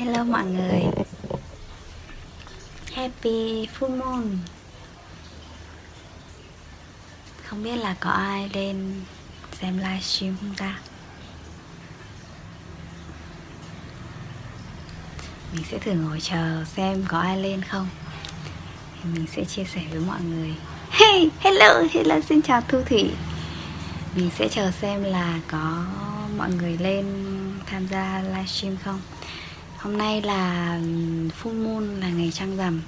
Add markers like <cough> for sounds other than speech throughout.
Hello mọi người. Happy Full Moon. Không biết là có ai lên xem livestream không ta? Mình sẽ thử ngồi chờ xem có ai lên không. Thì Mình sẽ chia sẻ với mọi người. Hey, hello, hello, xin chào Thu Thủy. Mình sẽ chờ xem là có mọi người lên tham gia livestream không. Hôm nay là full moon là ngày trăng rằm.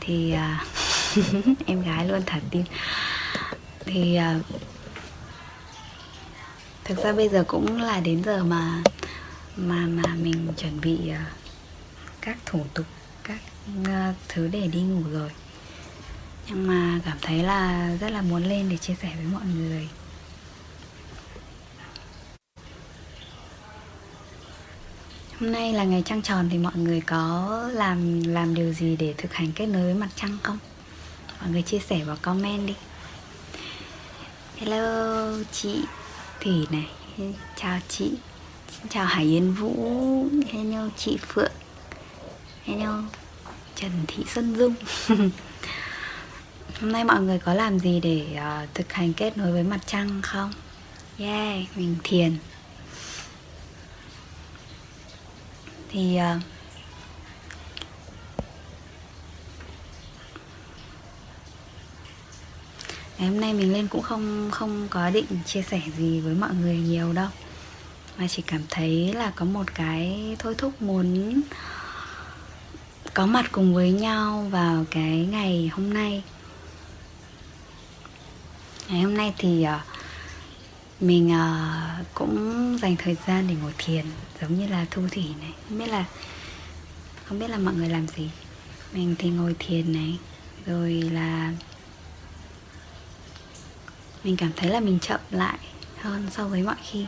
Thì uh, <laughs> em gái luôn thả tin. Thì uh, Thực ra bây giờ cũng là đến giờ mà Mà mà mình chuẩn bị uh, các thủ tục Các uh, thứ để đi ngủ rồi. Nhưng mà cảm thấy là rất là muốn lên để chia sẻ với mọi người. Hôm nay là ngày trăng tròn thì mọi người có làm làm điều gì để thực hành kết nối với mặt trăng không? Mọi người chia sẻ vào comment đi. Hello chị Thủy này, chào chị. Xin chào Hải Yến Vũ, hello chị Phượng. Hello Trần Thị Xuân Dung. <laughs> Hôm nay mọi người có làm gì để uh, thực hành kết nối với mặt trăng không? Yeah, mình thiền thì uh, ngày hôm nay mình lên cũng không không có định chia sẻ gì với mọi người nhiều đâu. Mà chỉ cảm thấy là có một cái thôi thúc muốn có mặt cùng với nhau vào cái ngày hôm nay. Ngày hôm nay thì uh, mình uh, cũng dành thời gian để ngồi thiền giống như là thu thủy này. Không biết là không biết là mọi người làm gì. Mình thì ngồi thiền này rồi là mình cảm thấy là mình chậm lại hơn so với mọi khi.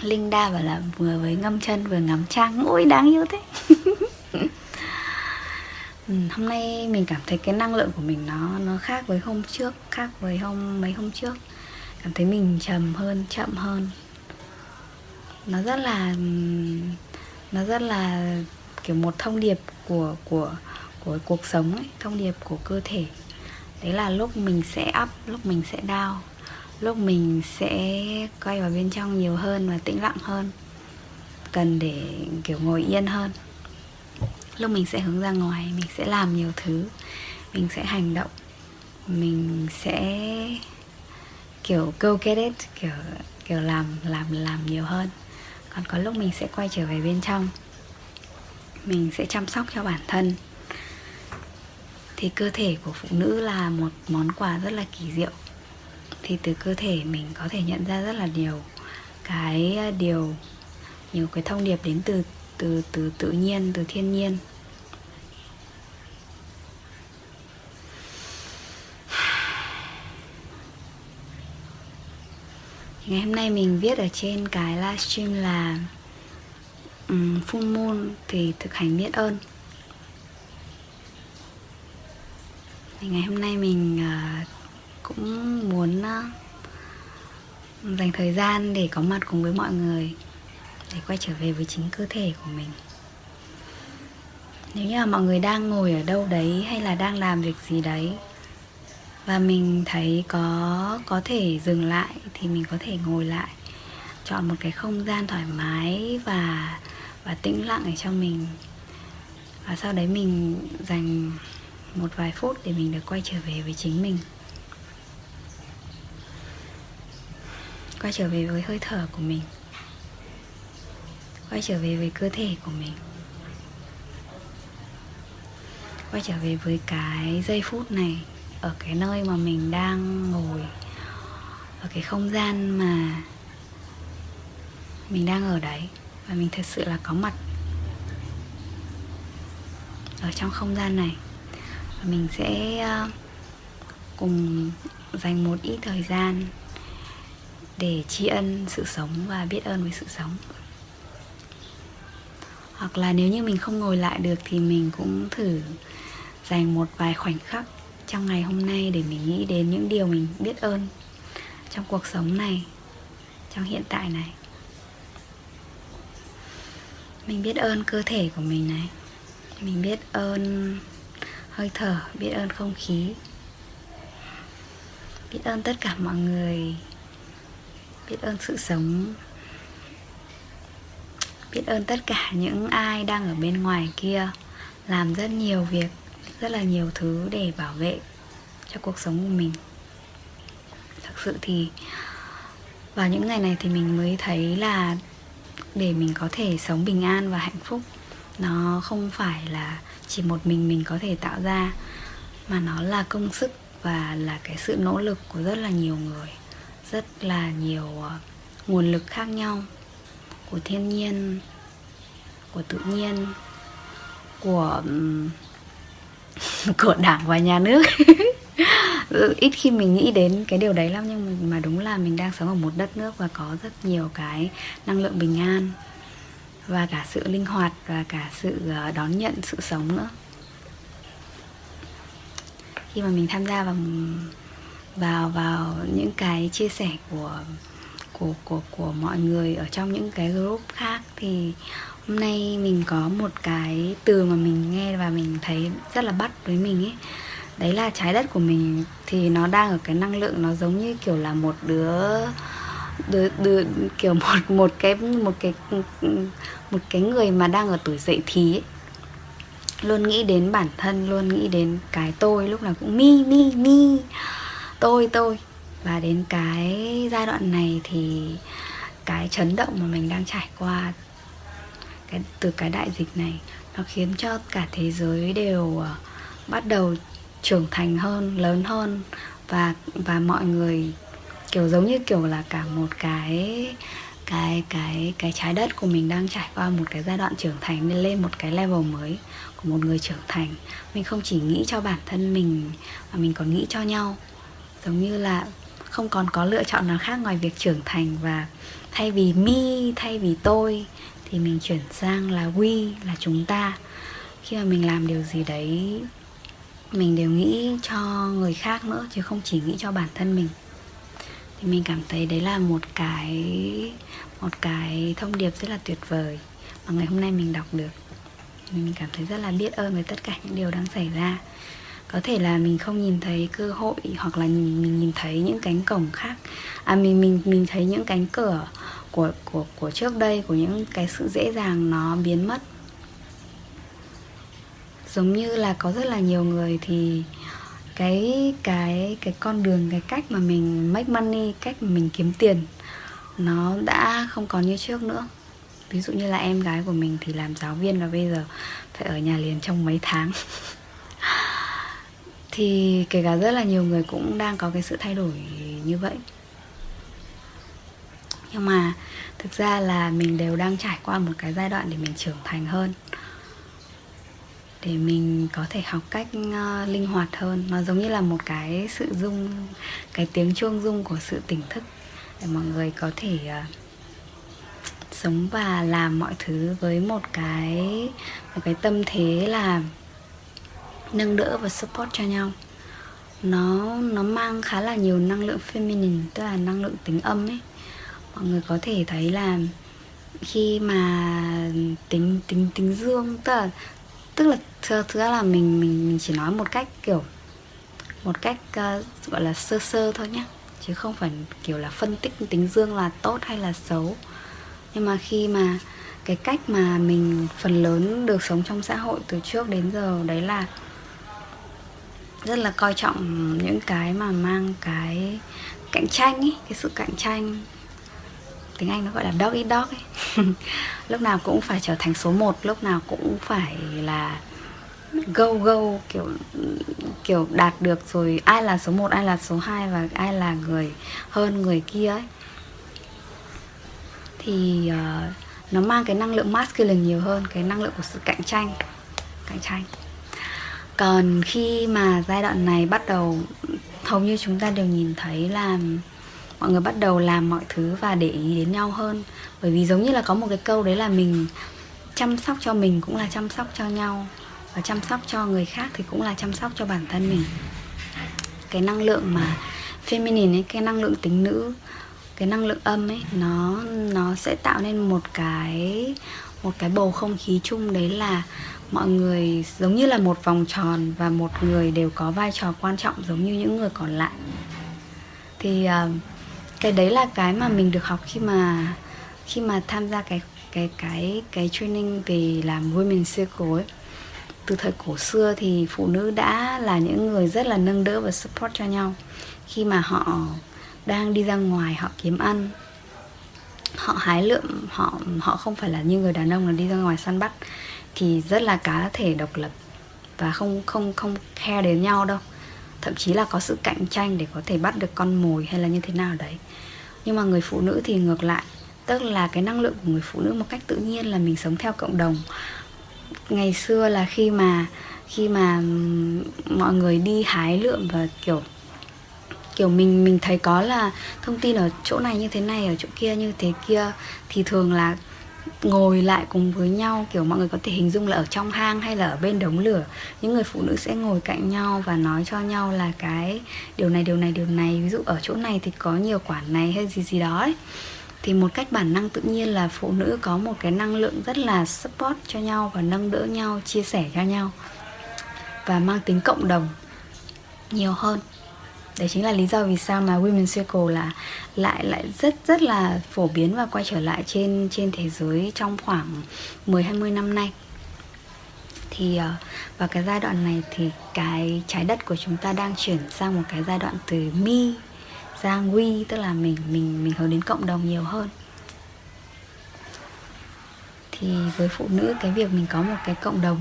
Linh đa bảo là vừa với ngâm chân vừa ngắm trăng Ôi đáng yêu thế. <laughs> Ừ, Hôm nay mình cảm thấy cái năng lượng của mình nó nó khác với hôm trước Khác với hôm mấy hôm trước. Cảm thấy mình trầm hơn, chậm hơn. Nó rất là nó rất là kiểu một thông điệp của của của cuộc sống ấy, thông điệp của cơ thể. Đấy là lúc mình sẽ up lúc mình sẽ down lúc mình sẽ quay vào bên trong nhiều hơn và tĩnh lặng hơn cần để kiểu ngồi yên hơn. Lúc mình sẽ hướng ra ngoài mình sẽ làm nhiều thứ mình sẽ hành động mình sẽ kiểu go get it, kiểu kiểu làm làm làm nhiều hơn. Còn có lúc mình sẽ quay trở về bên trong. Mình sẽ chăm sóc cho bản thân. Thì cơ thể của phụ nữ là một món quà rất là kỳ diệu. Thì từ cơ thể mình có thể nhận ra rất là nhiều cái à, điều, nhiều cái thông điệp đến từ từ từ tự nhiên, từ thiên nhiên. Ngày hôm nay mình viết ở trên cái livestream là um, full moon thì thực hành biết ơn. Thì ngày hôm nay mình uh, cũng muốn uh, dành thời gian để có mặt cùng với mọi người để quay trở về với chính cơ thể của mình. Nếu như là mọi người đang ngồi ở đâu đấy hay là đang làm việc gì đấy và mình thấy có có thể dừng lại thì mình có thể ngồi lại. Chọn một cái không gian thoải mái và và tĩnh lặng để cho mình. Và sau đấy mình dành một vài phút để mình được quay trở về với chính mình. Quay trở về với hơi thở của mình. Quay trở về với cơ thể của mình. Quay trở về với cái giây phút này ở cái nơi mà mình đang ngồi, ở cái không gian mà mình đang ở đấy. Và mình thật sự là có mặt ở trong không gian này. Và mình sẽ ờ, cùng dành một ít thời gian để tri ân sự sống và biết ơn với sự sống. Hoặc là nếu như mình không ngồi lại được thì mình cũng thử dành một vài khoảnh khắc trong ngày hôm nay để mình nghĩ đến những điều mình biết ơn trong cuộc sống này, trong hiện tại này. Mình biết ơn cơ thể của mình này. Mình biết ơn hơi thở, biết ơn không khí. Biết ơn tất cả mọi người. Biết ơn sự sống. Biết ơn tất cả những ai đang ở bên ngoài kia làm rất nhiều việc rất là nhiều thứ để bảo vệ cho cuộc sống của mình. Thực sự thì vào những ngày này thì mình mới thấy là để mình có thể sống bình an và hạnh phúc, nó không phải là chỉ một mình mình có thể tạo ra, mà nó là công sức và là cái sự nỗ lực của rất là nhiều người, rất là nhiều ờ, nguồn lực khác nhau của thiên nhiên, của tự nhiên, của <laughs> của đảng và nhà nước. <laughs> Ừ, ít khi mình nghĩ đến cái điều đấy lắm, nhưng mà đúng là mình đang sống ở một đất nước và có rất nhiều cái năng lượng bình an và cả sự linh hoạt và cả sự ờ, đón nhận sự sống nữa. Khi mà mình tham gia vào vào vào những cái chia sẻ của của của của mọi người ở trong những cái group khác thì hôm nay mình có một cái từ mà mình nghe và mình thấy rất là bắt với mình ấy. Đấy là trái đất của mình thì nó đang ở cái năng lượng nó giống như kiểu là một đứa đứa, đứa kiểu <laughs> một một cái một cái một cái người mà đang ở tuổi dậy thì ấy. Luôn nghĩ đến bản thân luôn nghĩ đến cái tôi lúc nào cũng mi mi mi tôi tôi. Và đến cái giai đoạn này thì cái chấn động mà mình đang trải qua cái từ cái đại dịch này nó khiến cho cả thế giới đều uh, bắt đầu trưởng thành hơn lớn hơn và và mọi người kiểu giống như kiểu là cả một cái cái cái cái trái đất của mình đang trải qua một cái giai đoạn trưởng thành nên lên một cái level mới của một người trưởng thành. Mình không chỉ nghĩ cho bản thân mình mà mình còn nghĩ cho nhau. Giống như là không còn có lựa chọn nào khác ngoài việc trưởng thành và thay vì mi thay vì tôi thì mình chuyển sang là we, là chúng ta. Khi mà mình làm điều gì đấy, mình đều nghĩ cho người khác nữa, chứ không chỉ nghĩ cho bản thân mình. Thì mình cảm thấy đấy là một cái một cái thông điệp rất là tuyệt vời mà ngày hôm nay mình đọc được. Mình cảm thấy rất là biết ơn về tất cả những điều đang xảy ra. Có thể là mình không nhìn thấy cơ hội, hoặc là nhìn, mình nhìn thấy những cánh cổng khác. À mình mình mình thấy những cánh cửa của của của trước đây, của những cái sự dễ dàng nó biến mất. Giống như là có rất là nhiều người thì cái cái cái con đường, cái cách mà mình make money, cách mà mình kiếm tiền nó đã không còn như trước nữa. Ví dụ như là em gái của mình thì làm giáo viên và bây giờ phải ở nhà liền trong mấy tháng. <laughs> Thì kể cả rất là nhiều người cũng đang có cái sự thay đổi như vậy nhưng mà thực ra là mình đều đang trải qua một cái giai đoạn để mình trưởng thành hơn. Để mình có thể học cách uh, linh hoạt hơn. Nó giống như là một cái sự rung cái tiếng chuông rung của sự tỉnh thức để mọi người có thể uh, sống và làm mọi thứ với một cái một cái tâm thế là nâng đỡ và support cho nhau. Nó nó mang khá là nhiều năng lượng feminine tức là năng lượng tính âm ấy mọi người có thể thấy là khi mà tính tính tính dương tức là tức là thực ra là mình mình mình chỉ nói một cách kiểu một cách uh, gọi là sơ sơ thôi nhé chứ không phải kiểu là phân tích tính dương là tốt hay là xấu. Nhưng mà khi mà cái cách mà mình phần lớn được sống trong xã hội từ trước đến giờ đấy là rất là coi trọng những cái mà mang cái cạnh tranh ý, cái sự cạnh tranh tiếng Anh nó gọi là dog eat dog ấy. <laughs> Lúc nào cũng phải trở thành số 1 lúc nào cũng phải là go go kiểu kiểu đạt được rồi ai là số 1 ai là số 2 và ai là người hơn người kia ấy. Thì uh, nó mang cái năng lượng masculine nhiều hơn cái năng lượng của sự cạnh tranh cạnh tranh. Còn khi mà giai đoạn này bắt đầu hầu như chúng ta đều nhìn thấy là mọi người bắt đầu làm mọi thứ và để ý đến nhau hơn. Bởi vì giống như là có một cái câu đấy là mình chăm sóc cho mình cũng là chăm sóc cho nhau và chăm sóc cho người khác thì cũng là chăm sóc cho bản thân mình. Cái năng lượng mà feminine ấy cái năng lượng tính nữ cái năng lượng âm ấy nó nó sẽ tạo nên một cái một cái bầu không khí chung đấy là mọi người giống như là một vòng tròn và một người đều có vai trò quan trọng giống như những người còn lại. Thì uh, cái đấy là cái mà mình được học khi mà khi mà tham gia cái cái cái cái training về làm women circle ấy. Từ thời cổ xưa thì phụ nữ đã là những người rất là nâng đỡ và support cho nhau. Khi mà họ đang đi ra ngoài, họ kiếm ăn, họ hái lượm, họ họ không phải là như người đàn ông là đi ra ngoài săn bắt, thì rất là cá thể độc lập và không không không khe đến nhau đâu thậm chí là có sự cạnh tranh để có thể bắt được con mồi hay là như thế nào đấy. Nhưng mà người phụ nữ thì ngược lại, tức là cái năng lượng của người phụ nữ một cách tự nhiên là mình sống theo cộng đồng. Ngày xưa là khi mà khi mà mọi người đi hái lượm và kiểu kiểu mình mình thấy có là thông tin ở chỗ này như thế này, ở chỗ kia như thế kia, thì thường là ngồi lại cùng với nhau, kiểu mọi người có thể hình dung là ở trong hang hay là ở bên đống lửa. Những người phụ nữ sẽ ngồi cạnh nhau và nói cho nhau là cái, điều này điều này điều này, ví dụ ở chỗ này thì có nhiều quả này hay gì gì đó ấy. Thì một cách bản năng tự nhiên là phụ nữ có một cái năng lượng rất là support cho nhau và nâng đỡ nhau, chia sẻ cho nhau và mang tính cộng đồng nhiều hơn đấy chính là lý do vì sao mà women circle là lại lại rất rất là phổ biến và quay trở lại trên trên thế giới trong khoảng 10 20 năm nay. Thì ờ, vào cái giai đoạn này thì cái trái đất của chúng ta đang chuyển sang một cái giai đoạn từ me sang we, tức là mình mình mình hướng đến cộng đồng nhiều hơn. Thì với phụ nữ, cái việc mình có một cái cộng đồng,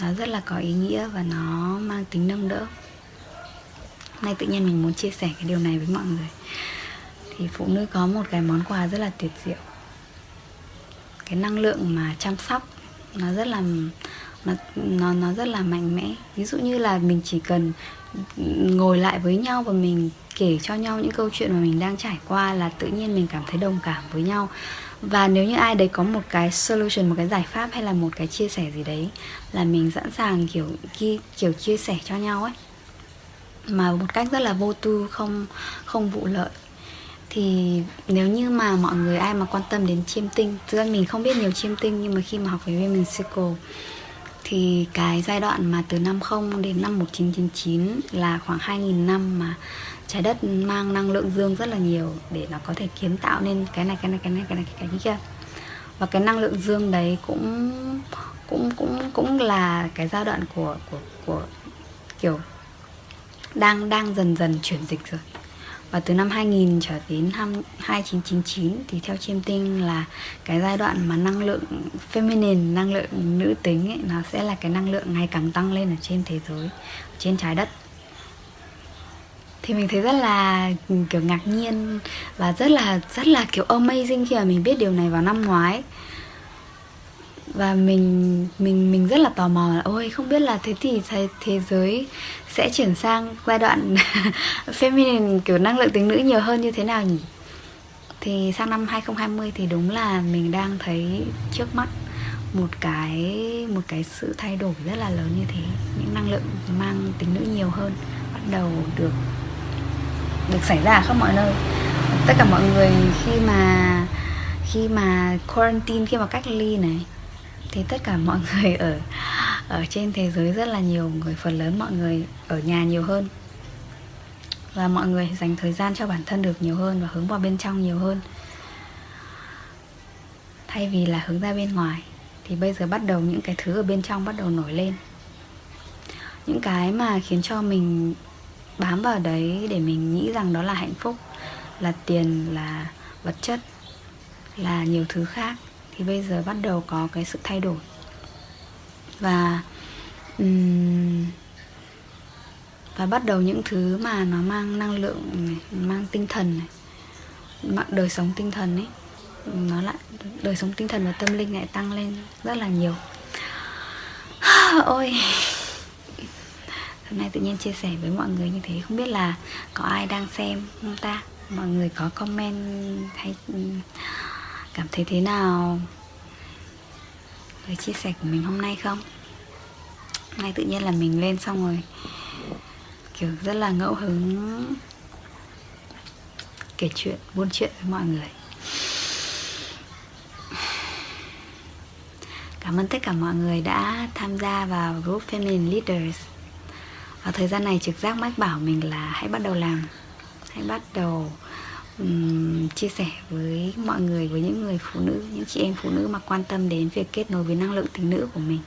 nó rất là có ý nghĩa và nó mang tính nâng đỡ nay tự nhiên mình muốn chia sẻ cái điều này với mọi người. Thì phụ nữ có một cái món quà rất là tuyệt diệu. Cái năng lượng mà chăm sóc, nó rất là, nó nó nó rất là mạnh mẽ. Ví dụ như là mình chỉ cần ngồi lại với nhau và mình kể cho nhau những câu chuyện mà mình đang trải qua là tự nhiên mình cảm thấy đồng cảm với nhau. Và nếu như ai đấy có một cái solution, một cái giải pháp hay là một cái chia sẻ gì đấy là mình sẵn sàng kiểu kiểu chia sẻ cho nhau ấy mà một cách rất là vô tư, không không vụ lợi. Thì nếu như mà mọi người, ai mà quan tâm đến chiêm tinh, thực ra mình không biết nhiều chiêm tinh nhưng mà khi mà học về Women Circle thì cái giai đoạn mà từ năm 0 đến năm 1999 là khoảng 2.000 năm mà trái đất mang năng lượng dương rất là nhiều để nó có thể kiến tạo nên cái này cái này cái này cái này cái này kia. Và cái năng lượng dương đấy cũng cũng cũng cũng là cái giai đoạn của của của, kiểu đang đang dần dần chuyển dịch rồi và từ năm 2000 trở đến năm 2999 thì theo chiêm tinh là cái giai đoạn mà năng lượng feminine, năng lượng nữ tính ấy, nó sẽ là cái năng lượng ngày càng tăng lên ở trên thế giới, trên trái đất. Thì mình thấy rất là kiểu ngạc nhiên và rất là rất là kiểu amazing khi mà mình biết điều này vào năm ngoái và mình mình mình rất là tò mò là ôi không biết là thế thì thế, thế giới sẽ chuyển sang giai đoạn <laughs> feminine kiểu năng lượng tính nữ nhiều hơn như thế nào nhỉ? Thì sang năm 2020 thì đúng là mình đang thấy trước mắt một cái một cái sự thay đổi rất là lớn như thế. Những năng lượng mang tính nữ nhiều hơn bắt đầu được được xảy ra ở khắp mọi nơi. Tất cả mọi người khi mà khi mà quarantine khi mà cách ly này thì tất cả mọi <laughs> người ở ở trên thế giới rất là nhiều người, phần lớn mọi người ở nhà nhiều hơn. Và mọi người dành thời gian cho bản thân được nhiều hơn và hướng vào bên trong nhiều hơn. Thay vì là hướng ra bên ngoài, thì bây giờ bắt đầu những cái thứ ở bên trong bắt đầu nổi lên. Những cái mà khiến cho mình bám vào đấy để mình nghĩ rằng đó là hạnh phúc, là tiền, là vật chất, là nhiều thứ khác thì bây giờ bắt đầu có cái sự thay đổi. Và um, và bắt đầu những thứ mà nó mang năng lượng này, mang tinh thần này đời sống tinh thần ấy nó lại đời sống tinh thần và tâm linh lại tăng lên rất là nhiều. <sighs> Ôi hôm nay tự nhiên chia sẻ với mọi người như thế không biết là có ai đang xem không ta? Mọi người có comment hay cảm thấy thế nào? Với chia sẻ của mình hôm nay không? Hôm nay tự nhiên là mình lên xong rồi. Kiểu rất là ngẫu hứng. Kể chuyện, buôn chuyện với mọi người. Cảm ơn tất cả mọi người đã tham gia vào group feminine leaders. Ở thời gian này, trực giác mách bảo mình là hãy bắt đầu làm. Hãy bắt đầu um, chia sẻ với mọi người với những người phụ nữ những chị em phụ nữ mà quan tâm đến việc kết nối với năng lượng tình nữ của mình.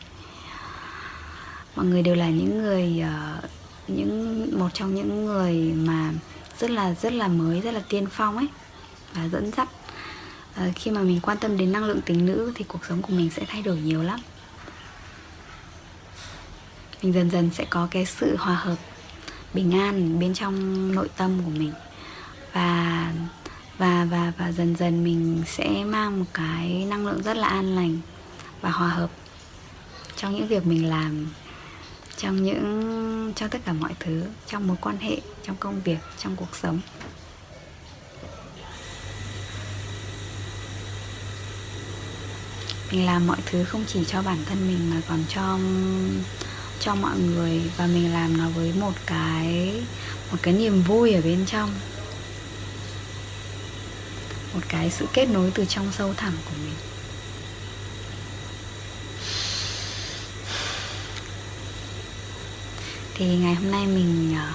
Mọi người đều là những người uh, những một trong những người mà rất là rất là mới rất là tiên phong ấy và dẫn dắt. Uh, khi mà mình quan tâm đến năng lượng tính nữ thì cuộc sống của mình sẽ thay đổi nhiều lắm. Mình dần dần sẽ có cái sự hòa hợp bình an bên trong nội tâm của mình và và và và dần dần mình sẽ mang một cái năng lượng rất là an lành và hòa hợp trong những việc mình làm, trong những trong tất cả mọi thứ, trong mối quan hệ, trong công việc, trong cuộc sống. Mình làm mọi thứ không chỉ cho bản thân mình mà còn cho cho mọi người và mình làm nó với một cái một cái niềm vui ở bên trong một cái sự kết nối từ trong sâu thẳm của mình. Thì ngày hôm nay mình à,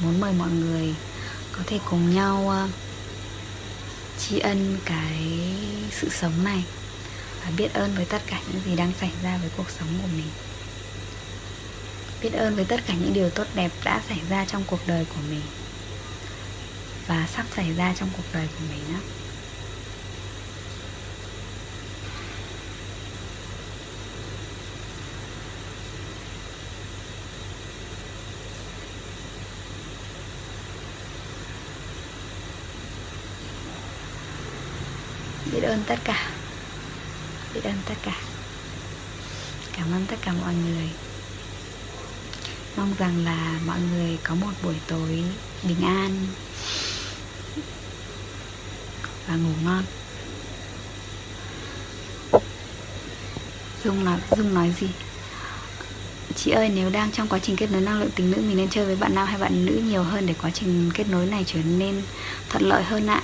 muốn mời mọi người có thể cùng nhau à, tri ân cái sự sống này và biết ơn với tất cả những gì đang xảy ra với cuộc sống của mình. Biết ơn với tất cả những điều tốt đẹp đã xảy ra trong cuộc đời của mình và sắp xảy ra trong cuộc đời của mình đó biết ơn tất cả. Biết ơn tất cả. Cảm ơn tất cả mọi người. Mong rằng là mọi người có một buổi tối bình an và ngủ ngon. Dung nói dung nói gì? Chị ơi, nếu đang trong quá trình kết nối năng lượng tính nữ, mình nên chơi với bạn nam hay bạn nữ nhiều hơn để quá trình kết nối này trở nên thuận lợi hơn ạ?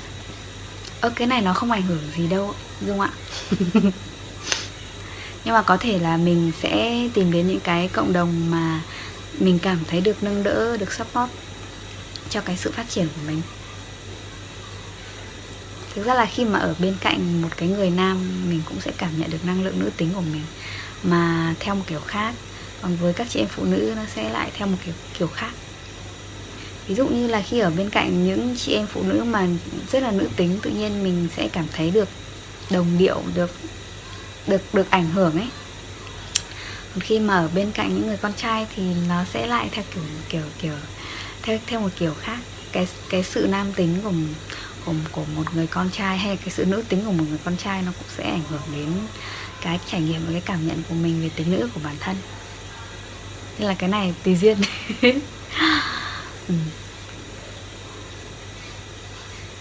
Ơ, cái này nó không ảnh hưởng gì đâu dung ạ. <laughs> Nhưng mà có thể là mình sẽ tìm đến những cái cộng đồng mà mình cảm thấy được nâng đỡ, được support cho cái sự phát triển của mình. Thực ra là khi mà ở bên cạnh một cái người nam, mình cũng sẽ cảm nhận được năng lượng nữ tính của mình. Mà theo một kiểu khác, còn với các chị em phụ nữ, nó sẽ lại theo một kiểu kiểu khác ví dụ như là khi ở bên cạnh những chị em phụ nữ mà rất là nữ tính, tự nhiên mình sẽ cảm thấy được đồng điệu, được được được ảnh hưởng ấy. Còn khi mà ở bên cạnh những người con trai thì nó sẽ lại theo kiểu kiểu kiểu, theo theo một kiểu khác. Cái cái sự nam tính của của của một người con trai hay cái sự nữ tính của một người con trai nó cũng sẽ ảnh hưởng đến cái trải nghiệm và cái cảm nhận của mình về tính nữ của bản thân. Nên là cái này tùy duyên. <laughs> ừ.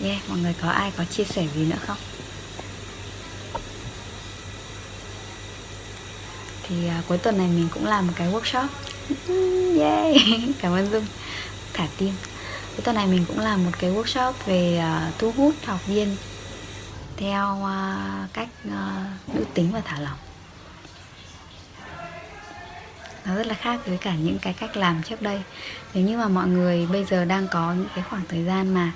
yeah mọi người có ai có chia sẻ gì nữa không? Thì uh, cuối tuần này mình cũng làm một cái workshop. <laughs> Yeah <laughs> cảm ơn dung. Thả tim. Cuối tuần này mình cũng làm một cái workshop về uh, thu hút học viên theo uh, cách uh, nữ tính và thả lỏng nó rất là khác với cả những cái cách làm trước đây. Nếu như mà mọi người bây giờ đang có những cái khoảng thời gian mà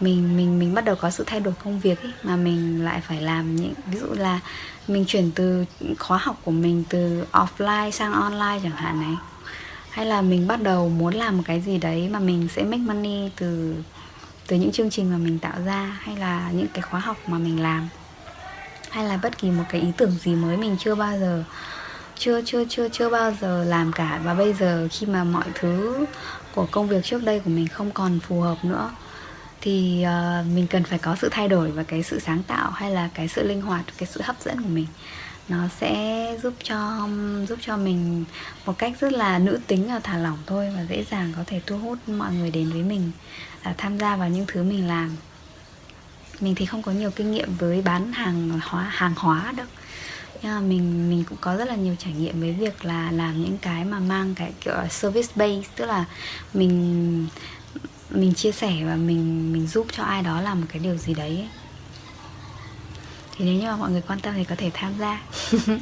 mình mình mình bắt đầu có sự thay đổi công việc ấy, mà mình lại phải làm những ví dụ là mình chuyển từ khóa học của mình từ offline sang online chẳng hạn này hay là mình bắt đầu muốn làm một cái gì đấy mà mình sẽ make money từ từ những chương trình mà mình tạo ra hay là những cái khóa học mà mình làm hay là bất kỳ một cái ý tưởng gì mới mình chưa bao giờ chưa chưa chưa chưa bao giờ làm cả. Và bây giờ khi mà mọi thứ của công việc trước đây của mình không còn phù hợp nữa thì uh, mình cần phải có sự thay đổi và cái sự sáng tạo hay là cái sự linh hoạt cái sự hấp dẫn của mình. Nó sẽ giúp cho giúp cho mình một cách rất là nữ tính và thả lỏng thôi và dễ dàng có thể thu hút mọi người đến với mình uh, tham gia vào những thứ mình làm. Mình thì không có nhiều kinh nghiệm với bán hàng hóa hàng hóa đâu nhưng mà mình mình cũng có rất là nhiều trải nghiệm với việc là làm những cái mà mang cái kiểu service base, tức là mình mình chia sẻ và mình mình giúp cho ai đó làm một cái điều gì đấy ấy. thì nếu như mà mọi người quan tâm thì có thể tham gia. <laughs>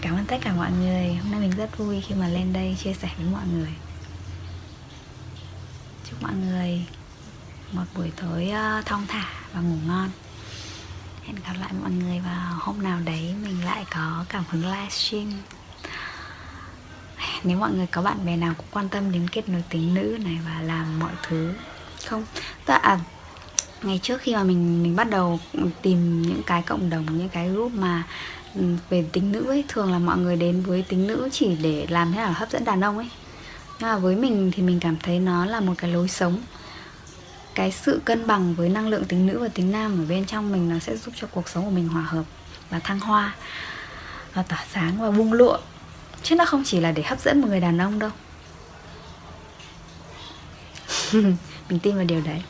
Cảm ơn tất cả mọi người. Hôm nay mình rất vui khi mà lên đây chia sẻ với mọi người. Chúc mọi người một buổi tối ờ, thong thả và ngủ ngon hẹn gặp lại mọi người vào hôm nào đấy mình lại có cảm hứng livestream. Nếu mọi người có bạn bè nào cũng quan tâm đến kết nối tính nữ này và làm mọi thứ không? Ta à, ngày trước khi mà mình mình bắt đầu tìm những cái cộng đồng những cái group mà ừ, về tính nữ ấy thường là mọi người đến với tính nữ chỉ để làm thế nào hấp dẫn đàn ông ấy. Nhưng mà với mình thì mình cảm thấy nó là một cái lối sống cái sự cân bằng với năng lượng tính nữ và tính nam ở bên trong mình nó sẽ giúp cho cuộc sống của mình hòa hợp và thăng hoa và tỏa sáng và buông lụa chứ nó không chỉ là để hấp dẫn một người đàn ông đâu. <laughs> Mình tin vào điều đấy.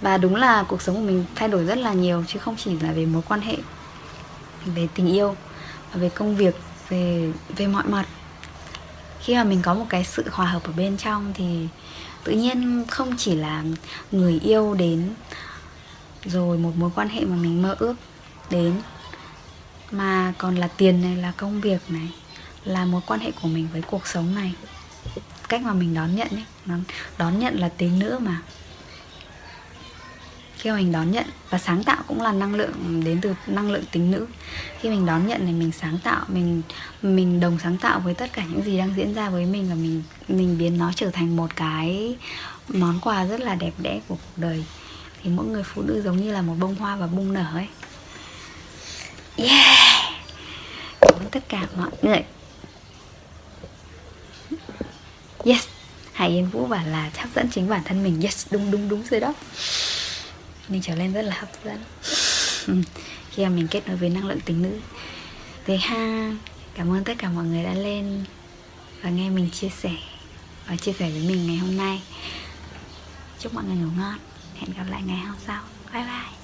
Và đúng là cuộc sống của mình thay đổi rất là nhiều, chứ không chỉ là về mối quan hệ, về tình yêu và về công việc, về về mọi mặt. Khi mà mình có một cái sự hòa hợp ở bên trong thì tự nhiên không chỉ là người yêu đến rồi một mối quan hệ mà mình mơ ước đến mà còn là tiền này là công việc này là mối quan hệ của mình với cuộc sống này. Cách mà mình đón nhận ấy đón, đón nhận là tính nữa mà khi mình đón nhận và sáng tạo cũng là năng lượng đến từ năng lượng tính nữ. Khi mình đón nhận thì mình sáng tạo mình mình đồng sáng tạo với tất cả những gì đang diễn ra với mình và mình mình biến nó trở thành một cái món quà rất là đẹp đẽ của cuộc đời. Thì mỗi người phụ nữ giống như là một bông hoa và bung nở ấy. Yeah! Cảm ơn tất cả mọi người. Yes! Hải Yên Vũ bảo là hấp dẫn chính bản thân mình. Yes, đúng đúng đúng rồi đó nên trở lên rất là hấp dẫn. Ừ. Khi mà mình kết nối với năng lượng tính nữ. Thế ha cảm ơn tất cả mọi người đã lên và nghe mình chia sẻ và chia sẻ với mình ngày hôm nay. Chúc mọi người ngủ ngon. Hẹn gặp lại ngày hôm sau. Bye bye.